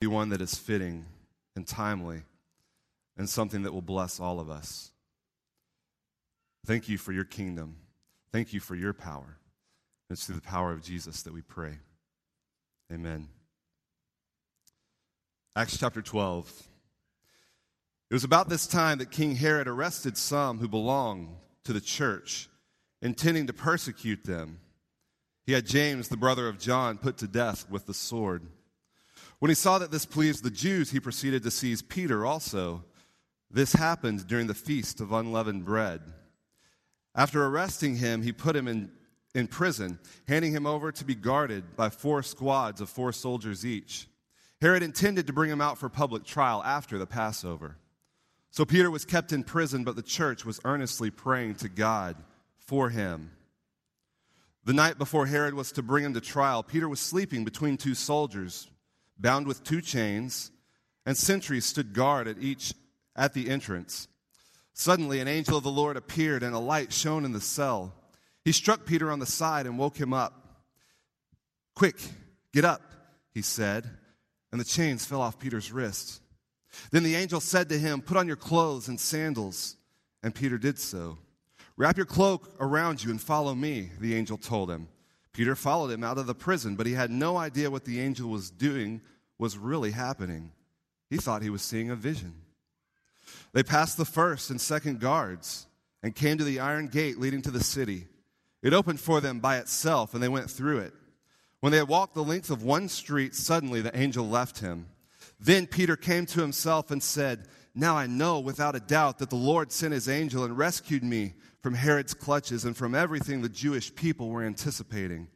be one that is fitting and timely and something that will bless all of us. Thank you for your kingdom. Thank you for your power. It's through the power of Jesus that we pray. Amen. Acts chapter 12. It was about this time that King Herod arrested some who belonged to the church, intending to persecute them. He had James, the brother of John, put to death with the sword. When he saw that this pleased the Jews, he proceeded to seize Peter also. This happened during the feast of unleavened bread. After arresting him, he put him in, in prison, handing him over to be guarded by four squads of four soldiers each. Herod intended to bring him out for public trial after the Passover. So Peter was kept in prison, but the church was earnestly praying to God for him. The night before Herod was to bring him to trial, Peter was sleeping between two soldiers, bound with two chains, and sentries stood guard at each at the entrance. Suddenly, an angel of the Lord appeared, and a light shone in the cell. He struck Peter on the side and woke him up. Quick, get up, he said, and the chains fell off Peter's wrists. Then the angel said to him, Put on your clothes and sandals. And Peter did so. Wrap your cloak around you and follow me, the angel told him. Peter followed him out of the prison, but he had no idea what the angel was doing was really happening. He thought he was seeing a vision. They passed the first and second guards and came to the iron gate leading to the city. It opened for them by itself, and they went through it. When they had walked the length of one street, suddenly the angel left him. Then Peter came to himself and said, Now I know without a doubt that the Lord sent his angel and rescued me from Herod's clutches and from everything the Jewish people were anticipating.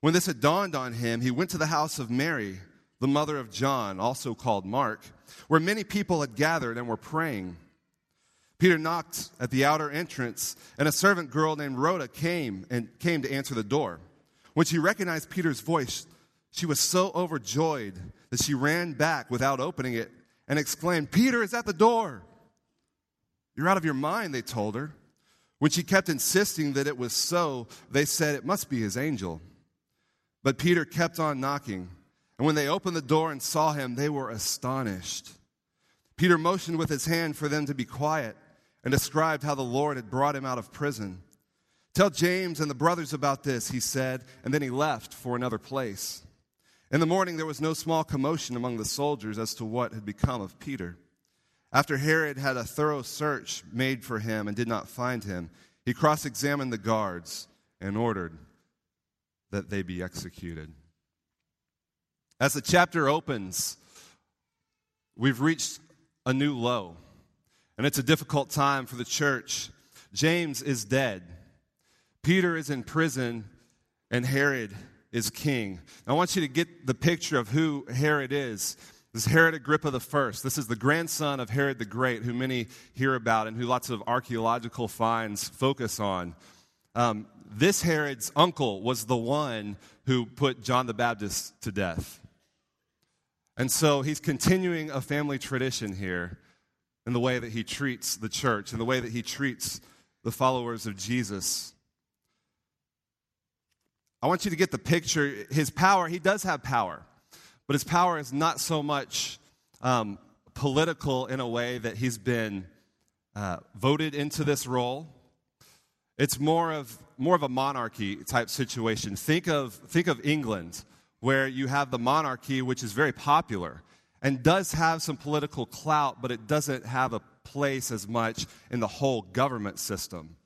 When this had dawned on him, he went to the house of Mary, the mother of John, also called Mark, where many people had gathered and were praying. Peter knocked at the outer entrance, and a servant girl named Rhoda came and came to answer the door. When she recognized Peter's voice, she was so overjoyed that she ran back without opening it and exclaimed, Peter is at the door. You're out of your mind, they told her. When she kept insisting that it was so, they said it must be his angel. But Peter kept on knocking, and when they opened the door and saw him, they were astonished. Peter motioned with his hand for them to be quiet and described how the Lord had brought him out of prison. Tell James and the brothers about this, he said, and then he left for another place. In the morning, there was no small commotion among the soldiers as to what had become of Peter. After Herod had a thorough search made for him and did not find him, he cross examined the guards and ordered that they be executed. As the chapter opens, we've reached a new low, and it's a difficult time for the church. James is dead, Peter is in prison, and Herod is king. I want you to get the picture of who Herod is. This is Herod Agrippa I. This is the grandson of Herod the Great, who many hear about and who lots of archaeological finds focus on. Um, this Herod's uncle was the one who put John the Baptist to death. And so he's continuing a family tradition here in the way that he treats the church, in the way that he treats the followers of Jesus. I want you to get the picture. His power, he does have power, but his power is not so much um, political in a way that he's been uh, voted into this role. It's more of, more of a monarchy type situation. Think of, think of England, where you have the monarchy, which is very popular and does have some political clout, but it doesn't have a place as much in the whole government system.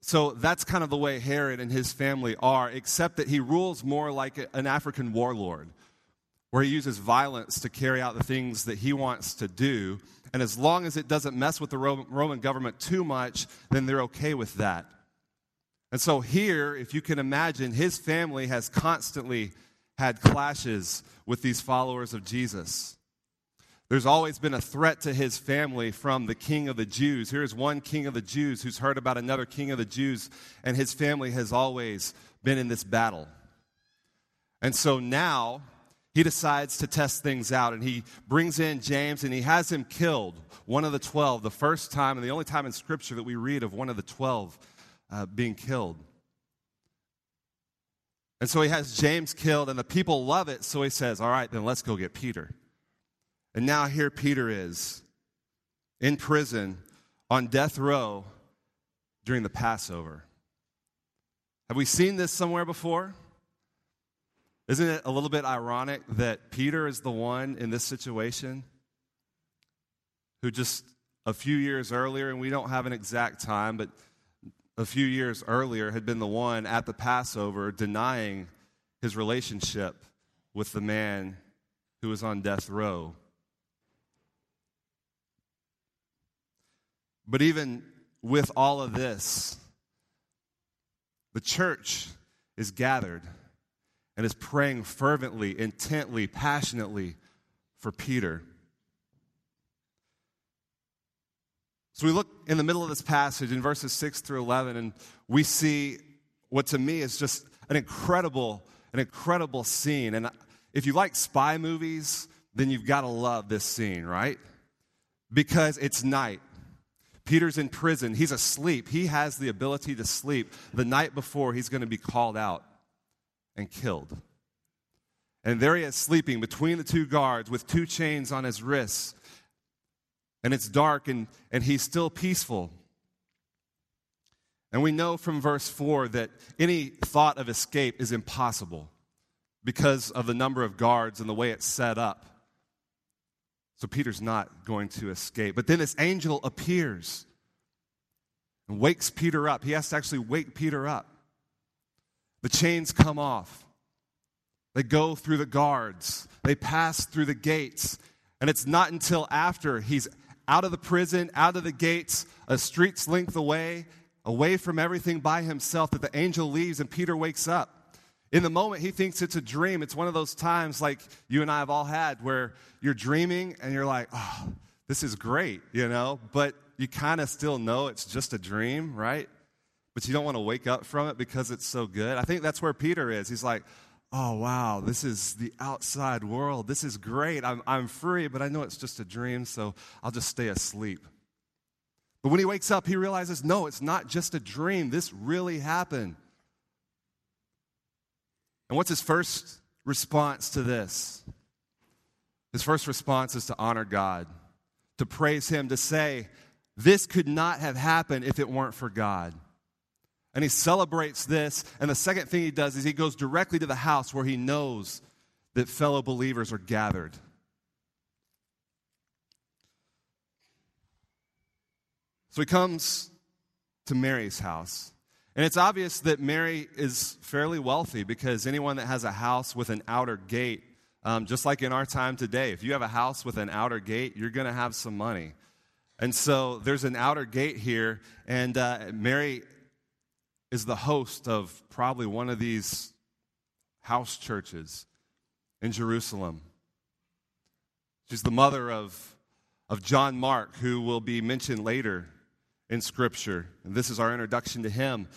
So that's kind of the way Herod and his family are, except that he rules more like an African warlord, where he uses violence to carry out the things that he wants to do. And as long as it doesn't mess with the Roman government too much, then they're okay with that. And so here, if you can imagine, his family has constantly had clashes with these followers of Jesus. There's always been a threat to his family from the king of the Jews. Here's one king of the Jews who's heard about another king of the Jews, and his family has always been in this battle. And so now he decides to test things out, and he brings in James and he has him killed, one of the 12, the first time and the only time in Scripture that we read of one of the 12 uh, being killed. And so he has James killed, and the people love it. So he says, All right, then let's go get Peter. And now here Peter is in prison on death row during the Passover. Have we seen this somewhere before? Isn't it a little bit ironic that Peter is the one in this situation who just a few years earlier, and we don't have an exact time, but a few years earlier had been the one at the Passover denying his relationship with the man who was on death row. But even with all of this, the church is gathered and is praying fervently, intently, passionately for Peter. So we look in the middle of this passage in verses 6 through 11, and we see what to me is just an incredible, an incredible scene. And if you like spy movies, then you've got to love this scene, right? Because it's night. Peter's in prison. He's asleep. He has the ability to sleep the night before he's going to be called out and killed. And there he is sleeping between the two guards with two chains on his wrists and it's dark and, and he's still peaceful. And we know from verse 4 that any thought of escape is impossible because of the number of guards and the way it's set up. So Peter's not going to escape. But then this angel appears and wakes Peter up. He has to actually wake Peter up. The chains come off. They go through the guards. They pass through the gates. And it's not until after he's out of the prison, out of the gates, a street's length away, away from everything by himself, that the angel leaves and Peter wakes up. In the moment, he thinks it's a dream. It's one of those times like you and I have all had where you're dreaming and you're like, oh, this is great, you know, but you kind of still know it's just a dream, right? But you don't want to wake up from it because it's so good. I think that's where Peter is. He's like, oh, wow, this is the outside world. This is great. I'm, I'm free, but I know it's just a dream, so I'll just stay asleep. But when he wakes up, he realizes no, it's not just a dream. This really happened. And what's his first response to this? His first response is to honor God, to praise Him, to say, This could not have happened if it weren't for God and he celebrates this. And the second thing he does is he goes directly to the house where he knows that fellow believers are gathered. So he comes to Mary's house. And it's obvious that Mary is fairly wealthy because anyone that has a house with an outer gate, um, just like in our time today, if you have a house with an outer gate, you're going to have some money. And so there's an outer gate here, and uh, Mary is the host of probably one of these house churches in Jerusalem. She's the mother of, of John Mark, who will be mentioned later in Scripture. And this is our introduction to him.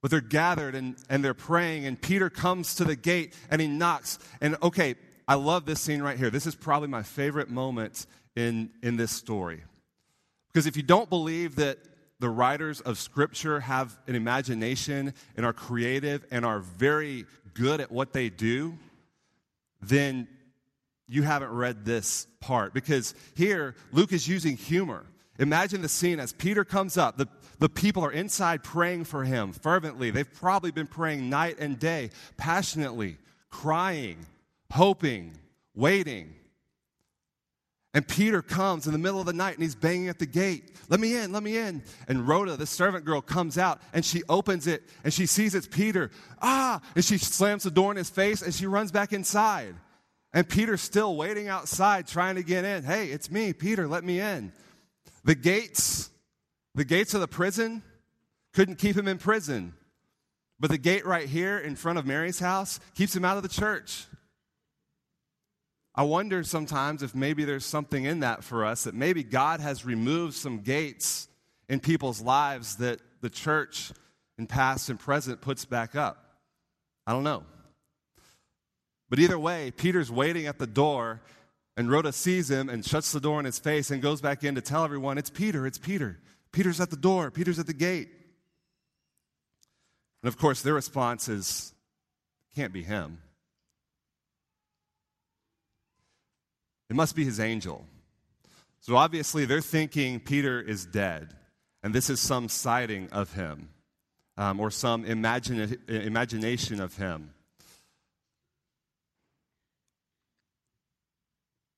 But they're gathered and, and they're praying, and Peter comes to the gate and he knocks. And okay, I love this scene right here. This is probably my favorite moment in, in this story. Because if you don't believe that the writers of Scripture have an imagination and are creative and are very good at what they do, then you haven't read this part. Because here, Luke is using humor. Imagine the scene as Peter comes up. The, the people are inside praying for him fervently. They've probably been praying night and day, passionately, crying, hoping, waiting. And Peter comes in the middle of the night and he's banging at the gate. Let me in, let me in. And Rhoda, the servant girl, comes out and she opens it and she sees it's Peter. Ah! And she slams the door in his face and she runs back inside. And Peter's still waiting outside trying to get in. Hey, it's me, Peter, let me in. The gates, the gates of the prison couldn't keep him in prison. But the gate right here in front of Mary's house keeps him out of the church. I wonder sometimes if maybe there's something in that for us, that maybe God has removed some gates in people's lives that the church in past and present puts back up. I don't know. But either way, Peter's waiting at the door, and Rhoda sees him and shuts the door in his face and goes back in to tell everyone, It's Peter, it's Peter. Peter's at the door, Peter's at the gate. And of course, their response is, can't be him. It must be his angel. So obviously, they're thinking Peter is dead, and this is some sighting of him um, or some imagine, imagination of him.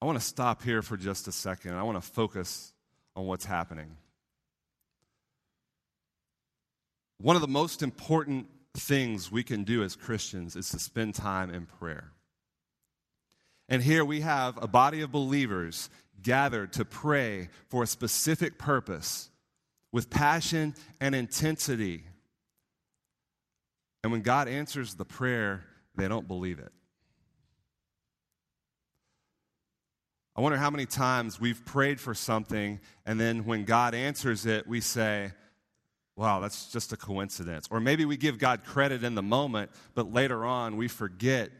I want to stop here for just a second. I want to focus on what's happening. One of the most important things we can do as Christians is to spend time in prayer. And here we have a body of believers gathered to pray for a specific purpose with passion and intensity. And when God answers the prayer, they don't believe it. I wonder how many times we've prayed for something, and then when God answers it, we say, wow, that's just a coincidence. Or maybe we give God credit in the moment, but later on we forget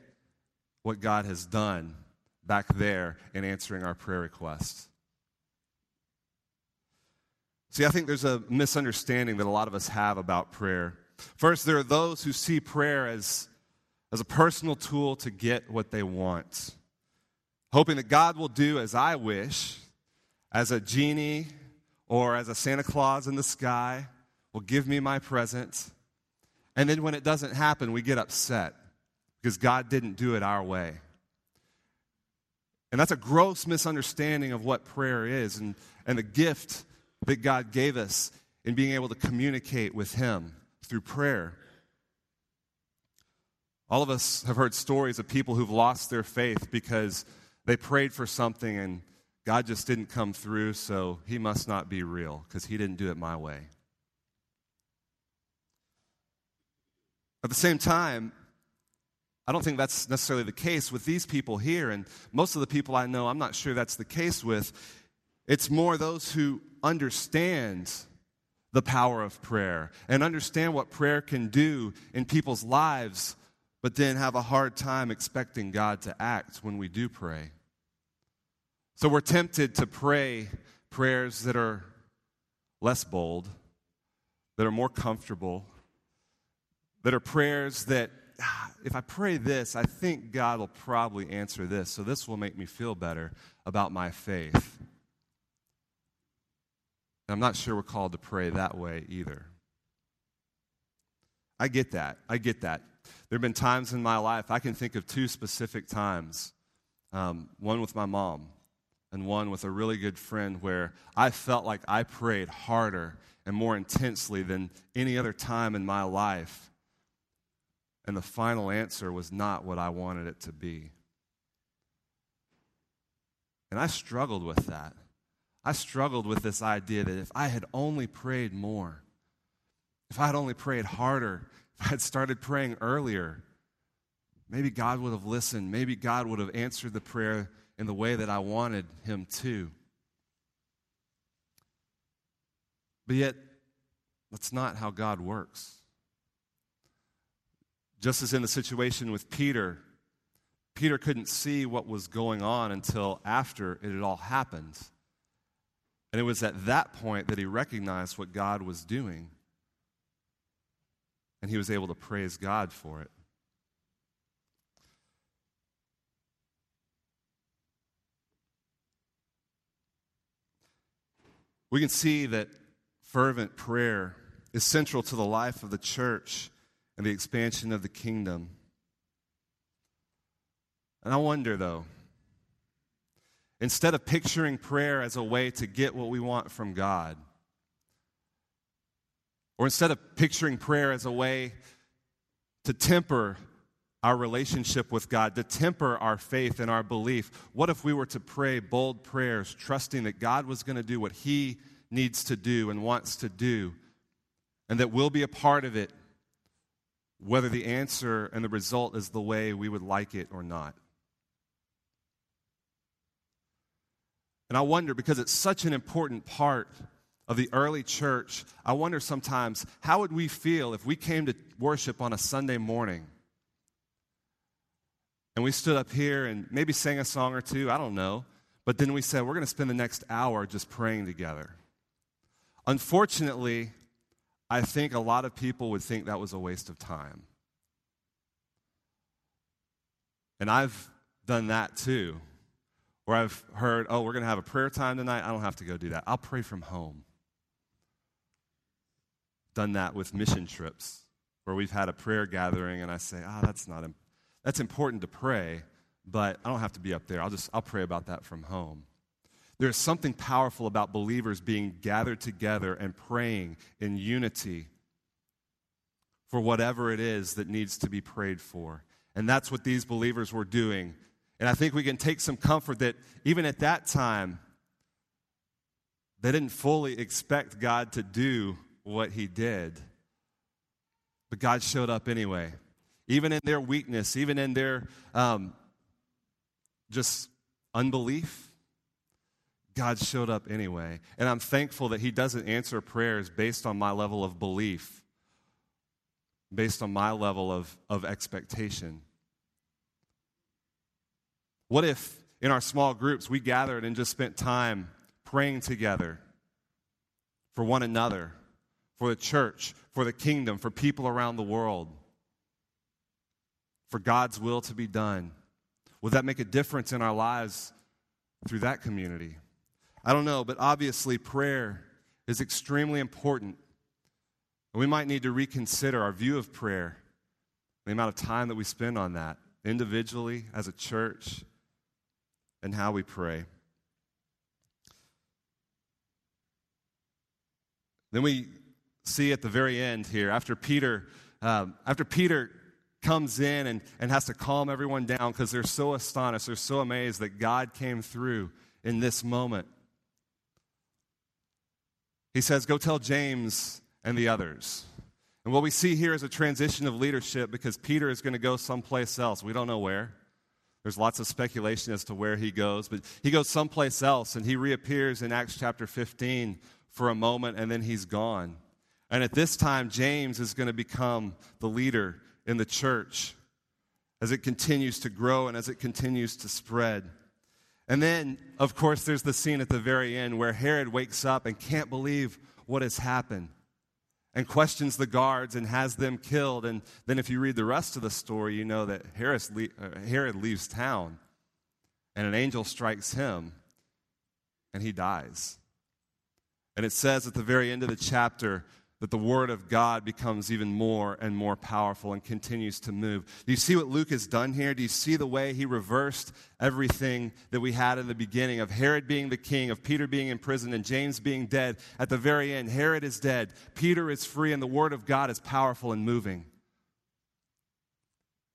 what God has done back there in answering our prayer requests. See, I think there's a misunderstanding that a lot of us have about prayer. First, there are those who see prayer as, as a personal tool to get what they want hoping that God will do as I wish, as a genie or as a Santa Claus in the sky will give me my present. And then when it doesn't happen, we get upset because God didn't do it our way. And that's a gross misunderstanding of what prayer is and, and the gift that God gave us in being able to communicate with Him through prayer. All of us have heard stories of people who've lost their faith because they prayed for something and God just didn't come through, so he must not be real because he didn't do it my way. At the same time, I don't think that's necessarily the case with these people here, and most of the people I know, I'm not sure that's the case with. It's more those who understand the power of prayer and understand what prayer can do in people's lives but then have a hard time expecting God to act when we do pray. So we're tempted to pray prayers that are less bold, that are more comfortable, that are prayers that, if I pray this, I think God will probably answer this. So this will make me feel better about my faith. And I'm not sure we're called to pray that way either. I get that. I get that. There have been times in my life, I can think of two specific times. Um, one with my mom, and one with a really good friend, where I felt like I prayed harder and more intensely than any other time in my life. And the final answer was not what I wanted it to be. And I struggled with that. I struggled with this idea that if I had only prayed more, if I had only prayed harder, if I had started praying earlier, maybe God would have listened. Maybe God would have answered the prayer in the way that I wanted Him to. But yet, that's not how God works. Just as in the situation with Peter, Peter couldn't see what was going on until after it had all happened. And it was at that point that he recognized what God was doing and he was able to praise God for it. We can see that fervent prayer is central to the life of the church and the expansion of the kingdom. And I wonder, though, instead of picturing prayer as a way to get what we want from God, or instead of picturing prayer as a way to temper our relationship with God, to temper our faith and our belief, what if we were to pray bold prayers, trusting that God was going to do what He needs to do and wants to do, and that we'll be a part of it, whether the answer and the result is the way we would like it or not? And I wonder, because it's such an important part of the early church, I wonder sometimes how would we feel if we came to worship on a Sunday morning and we stood up here and maybe sang a song or two, I don't know, but then we said we're going to spend the next hour just praying together. Unfortunately, I think a lot of people would think that was a waste of time. And I've done that too, where I've heard, oh, we're going to have a prayer time tonight. I don't have to go do that. I'll pray from home. Done that with mission trips, where we've had a prayer gathering, and I say, ah, oh, that's not, that's important to pray, but I don't have to be up there. I'll just, I'll pray about that from home. There's something powerful about believers being gathered together and praying in unity for whatever it is that needs to be prayed for. And that's what these believers were doing. And I think we can take some comfort that even at that time, they didn't fully expect God to do what he did. But God showed up anyway. Even in their weakness, even in their um, just unbelief, God showed up anyway. And I'm thankful that he doesn't answer prayers based on my level of belief based on my level of, of expectation? What if in our small groups we gathered and just spent time praying together for one another, for the church, for the kingdom, for people around the world, for God's will to be done? Would that make a difference in our lives through that community? I don't know, but obviously prayer is extremely important we might need to reconsider our view of prayer, the amount of time that we spend on that, individually, as a church, and how we pray. Then we see at the very end here, after Peter, um, after Peter comes in and, and has to calm everyone down because they're so astonished, they're so amazed that God came through in this moment. He says, Go tell James and the others. And what we see here is a transition of leadership because Peter is going to go someplace else. We don't know where. There's lots of speculation as to where he goes, but he goes someplace else and he reappears in Acts chapter 15 for a moment and then he's gone. And at this time, James is going to become the leader in the church as it continues to grow and as it continues to spread. And then, of course, there's the scene at the very end where Herod wakes up and can't believe what has happened and questions the guards and has them killed. And then, if you read the rest of the story, you know that uh, Herod leaves town and an angel strikes him and he dies. And it says at the very end of the chapter that the Word of God becomes even more and more powerful and continues to move. Do you see what Luke has done here? Do you see the way he reversed everything that we had in the beginning of Herod being the king, of Peter being in prison, and James being dead? At the very end, Herod is dead, Peter is free, and the Word of God is powerful and moving.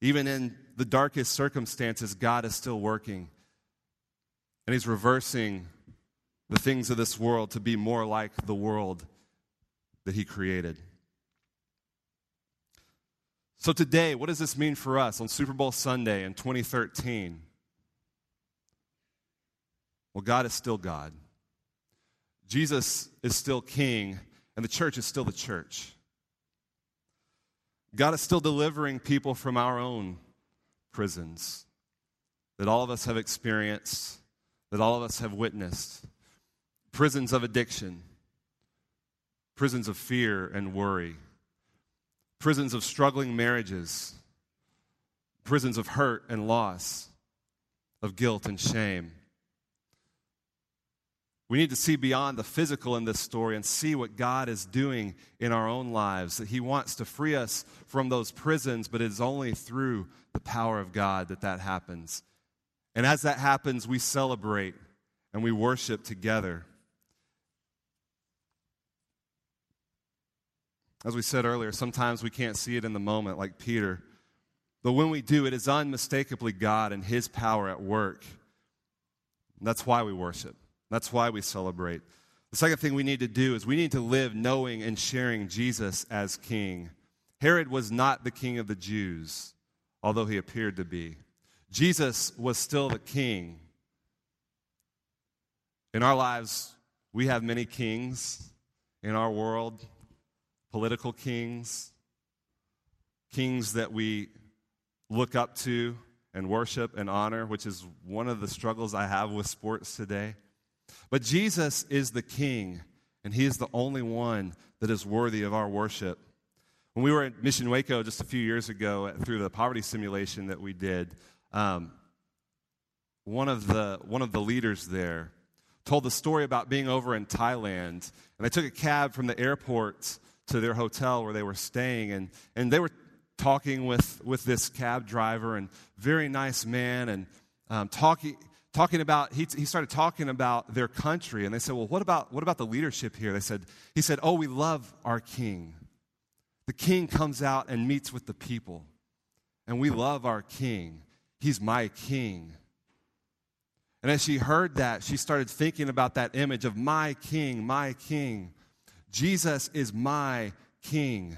Even in the darkest circumstances, God is still working. And he's reversing the things of this world to be more like the world that He created. So, today, what does this mean for us on Super Bowl Sunday in 2013? Well, God is still God. Jesus is still King, and the church is still the church. God is still delivering people from our own prisons that all of us have experienced, that all of us have witnessed prisons of addiction prisons of fear and worry, prisons of struggling marriages, prisons of hurt and loss, of guilt and shame. We need to see beyond the physical in this story and see what God is doing in our own lives. That He wants to free us from those prisons, but it is only through the power of God that that happens. And as that happens, we celebrate and we worship together. As we said earlier, sometimes we can't see it in the moment, like Peter. But when we do, it is unmistakably God and His power at work. That's why we worship. That's why we celebrate. The second thing we need to do is we need to live knowing and sharing Jesus as King. Herod was not the king of the Jews, although he appeared to be. Jesus was still the king. In our lives, we have many kings in our world political kings, kings that we look up to and worship and honor, which is one of the struggles I have with sports today. But Jesus is the king, and he is the only one that is worthy of our worship. When we were at Mission Waco just a few years ago through the poverty simulation that we did, um, one of the one of the leaders there told the story about being over in Thailand, and they took a cab from the airport to their hotel where they were staying, and and they were talking with with this cab driver and very nice man, and um, talking talking about he, he started talking about their country and they said well what about what about the leadership here? They said he said oh we love our king. The king comes out and meets with the people and we love our king. He's my king. And as she heard that she started thinking about that image of my king my king jesus is my king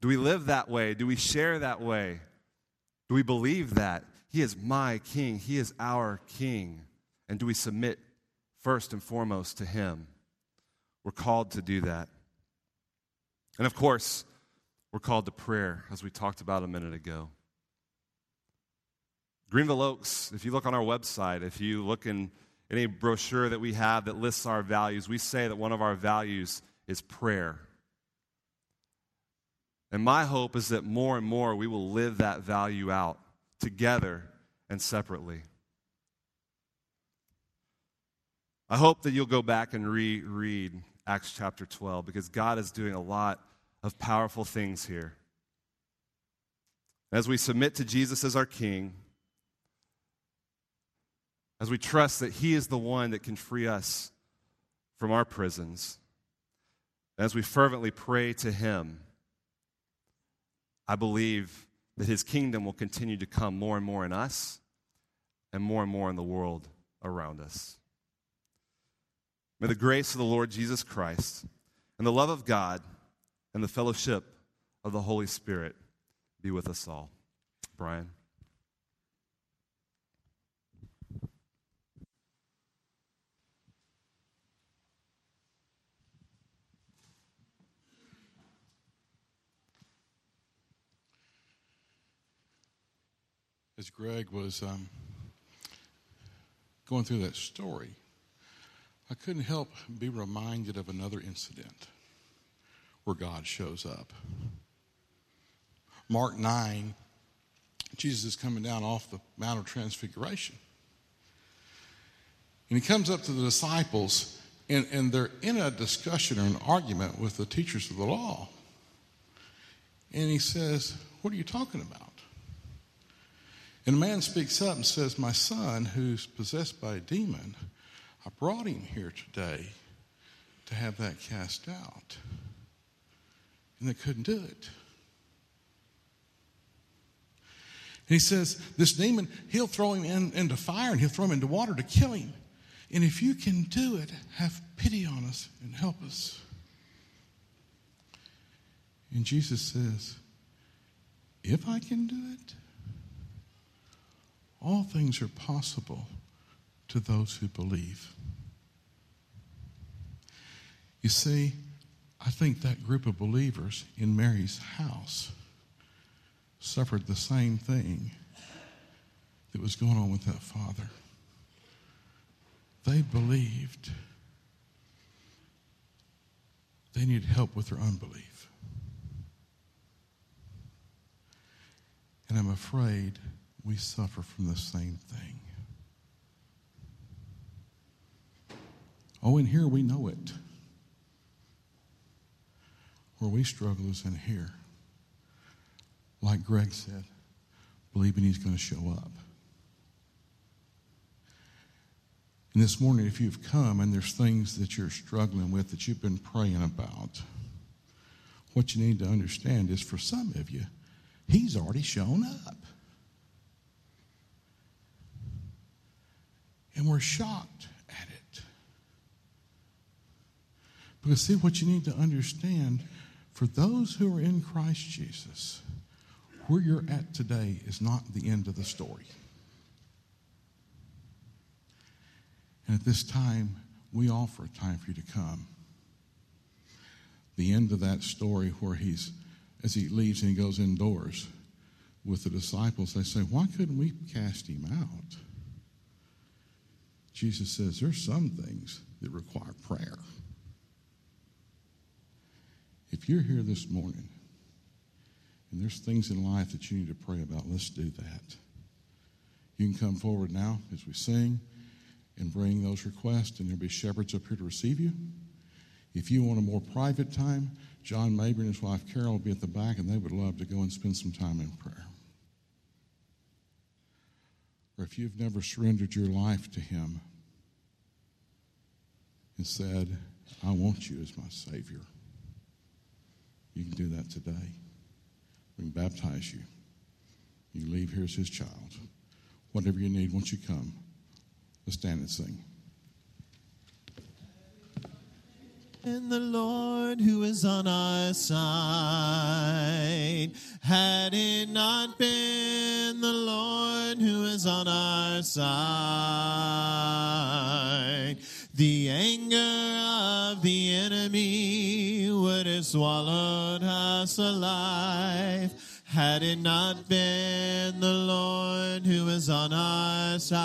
do we live that way do we share that way do we believe that he is my king. He is our king. And do we submit first and foremost to him? We're called to do that. And of course, we're called to prayer, as we talked about a minute ago. Greenville Oaks, if you look on our website, if you look in any brochure that we have that lists our values, we say that one of our values is prayer. And my hope is that more and more we will live that value out together and separately. I hope that you'll go back and reread Acts chapter 12 because God is doing a lot of powerful things here. As we submit to Jesus as our King, as we trust that He is the one that can free us from our prisons, as we fervently pray to Him, I believe that his kingdom will continue to come more and more in us and more and more in the world around us. May the grace of the Lord Jesus Christ and the love of God and the fellowship of the Holy Spirit be with us all. Brian. As Greg was um, going through that story, I couldn't help be reminded of another incident where God shows up. Mark 9, Jesus is coming down off the Mount of Transfiguration. And he comes up to the disciples, and, and they're in a discussion or an argument with the teachers of the law. And he says, What are you talking about? And a man speaks up and says, My son, who's possessed by a demon, I brought him here today to have that cast out. And they couldn't do it. And he says, This demon, he'll throw him in, into fire and he'll throw him into water to kill him. And if you can do it, have pity on us and help us. And Jesus says, If I can do it, all things are possible to those who believe. You see, I think that group of believers in Mary's house suffered the same thing that was going on with that father. They believed they needed help with their unbelief. And I'm afraid we suffer from the same thing. Oh, in here we know it. Where we struggle is in here. Like Greg said, believing he's going to show up. And this morning, if you've come and there's things that you're struggling with that you've been praying about, what you need to understand is for some of you, he's already shown up. And we're shocked at it. Because, see, what you need to understand for those who are in Christ Jesus, where you're at today is not the end of the story. And at this time, we offer a time for you to come. The end of that story, where he's, as he leaves and he goes indoors with the disciples, they say, Why couldn't we cast him out? Jesus says there's some things that require prayer. If you're here this morning and there's things in life that you need to pray about, let's do that. You can come forward now as we sing and bring those requests, and there'll be shepherds up here to receive you. If you want a more private time, John Mabry and his wife Carol will be at the back, and they would love to go and spend some time in prayer. Or if you've never surrendered your life to Him and said, I want you as my Savior, you can do that today. We can baptize you. You leave here as His child. Whatever you need, once you come, let's stand and sing. And the Lord who is on our side. Had it not been the Lord who is on our side, the anger of the enemy would have swallowed us alive. Had it not been the Lord who is on our side,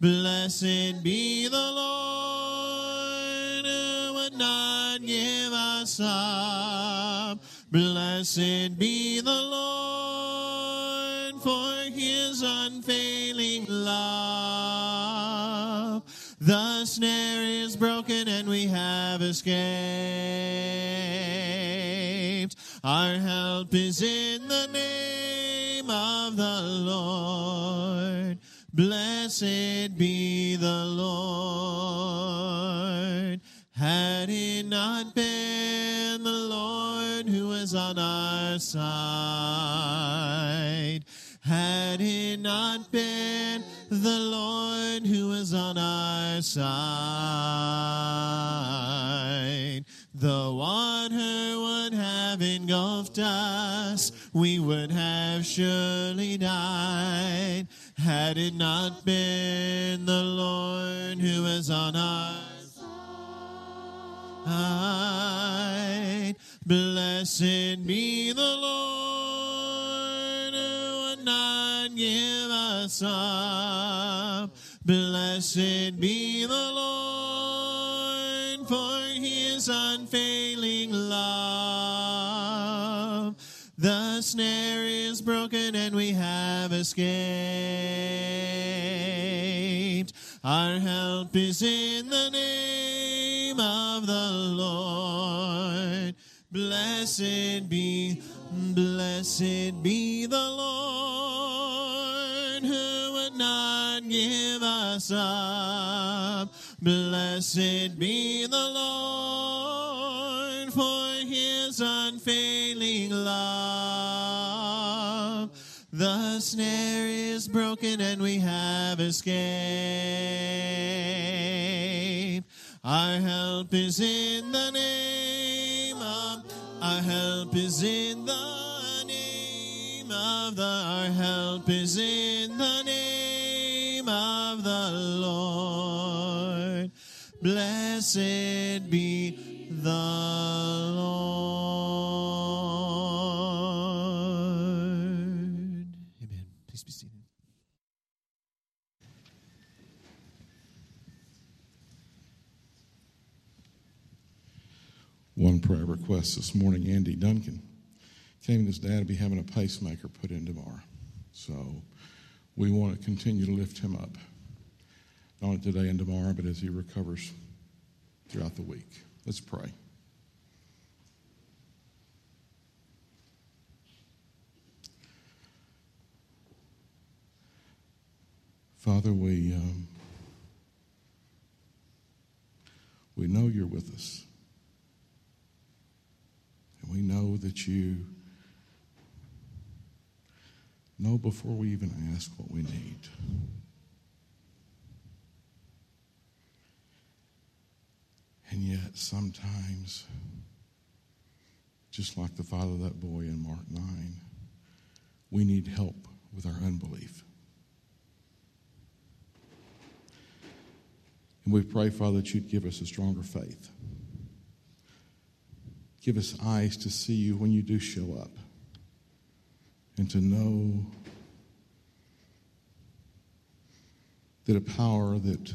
blessed be the Lord who would not give us up. Blessed be the Lord for his unfailing love. The snare is broken and we have escaped. Our help is in the name of the Lord. Blessed be the Lord. Had it not been the Lord who is on our side, had it not been the Lord who is on our side, the water would have engulfed us, we would have surely died. Had it not been the Lord who is on our side, blessed be the Lord who would not give us up. Blessed be the Lord for his unfailing love. The snare is broken and we have escaped. Our help is in the name of the Lord. Blessed be, blessed be the Lord who would not give us up. Blessed be the Lord unfailing love. The snare is broken and we have escaped. Our help is in the name of, our help is in the name of the, our help is in the name of the Lord. Blessed be the One prayer request this morning Andy Duncan came with his dad to be having a pacemaker put in tomorrow. So we want to continue to lift him up, not only today and tomorrow, but as he recovers throughout the week. Let's pray. Father, we, um, we know you're with us. And we that you know before we even ask what we need. And yet, sometimes, just like the father of that boy in Mark 9, we need help with our unbelief. And we pray, Father, that you'd give us a stronger faith. Give us eyes to see you when you do show up and to know that a power that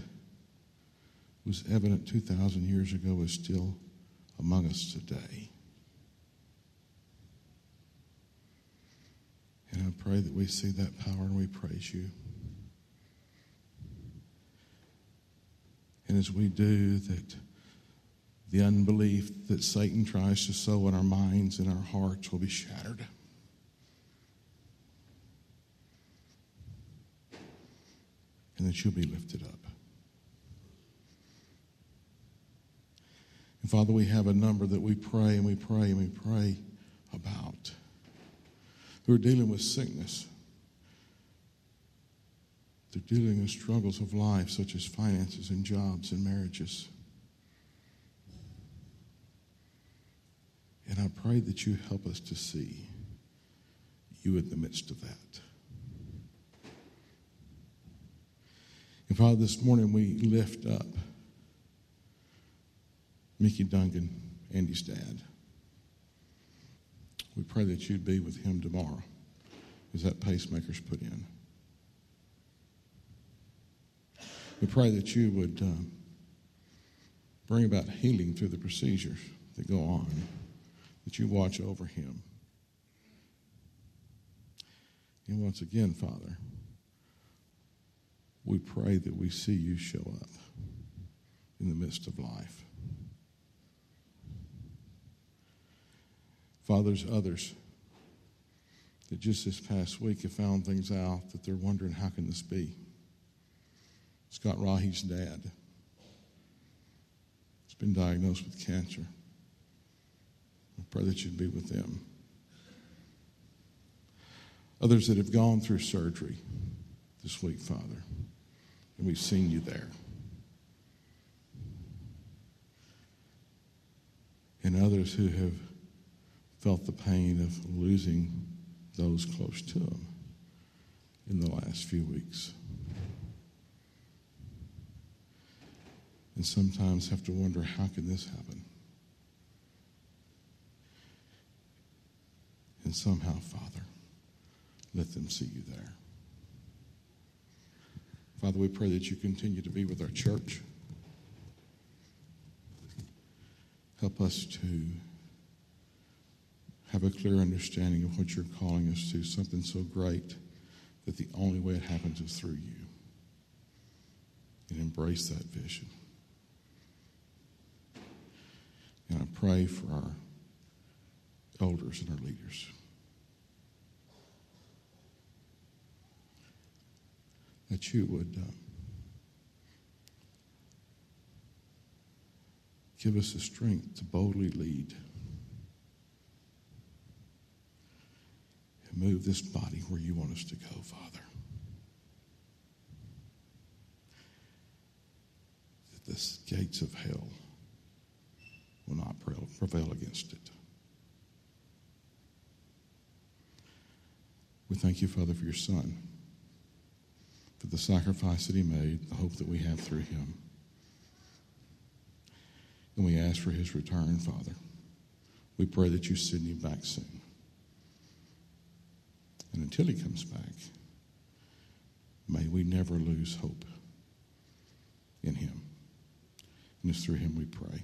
was evident 2,000 years ago is still among us today. And I pray that we see that power and we praise you. And as we do, that the unbelief that Satan tries to sow in our minds and our hearts will be shattered. And that you'll be lifted up. And Father, we have a number that we pray and we pray and we pray about who are dealing with sickness. They're dealing with struggles of life, such as finances and jobs and marriages. And I pray that you help us to see you in the midst of that. And Father, this morning we lift up Mickey Duncan, Andy's dad. We pray that you'd be with him tomorrow as that pacemaker's put in. We pray that you would um, bring about healing through the procedures that go on, that you watch over him. And once again, Father, we pray that we see you show up in the midst of life. Fathers, others that just this past week have found things out that they're wondering how can this be? Scott Rahi's dad has been diagnosed with cancer. Pray that you'd be with them. Others that have gone through surgery this week, Father, and we've seen you there. And others who have felt the pain of losing those close to them in the last few weeks. And sometimes have to wonder how can this happen? And somehow, Father, let them see you there. Father, we pray that you continue to be with our church. Help us to have a clear understanding of what you're calling us to, something so great that the only way it happens is through you. And embrace that vision. And I pray for our elders and our leaders. That you would uh, give us the strength to boldly lead. and move this body where you want us to go, Father. That the gates of hell will not prevail against it. We thank you, Father, for your Son, for the sacrifice that he made, the hope that we have through him. And we ask for his return, Father. We pray that you send him back soon. And until he comes back, may we never lose hope in him. And it's through him we pray.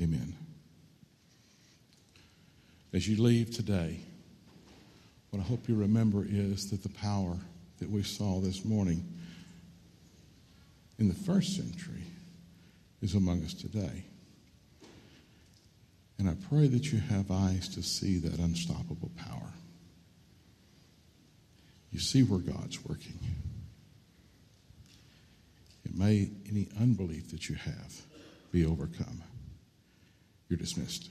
Amen. As you leave today, what I hope you remember is that the power that we saw this morning in the first century is among us today. And I pray that you have eyes to see that unstoppable power. You see where God's working. It may any unbelief that you have be overcome. You're dismissed.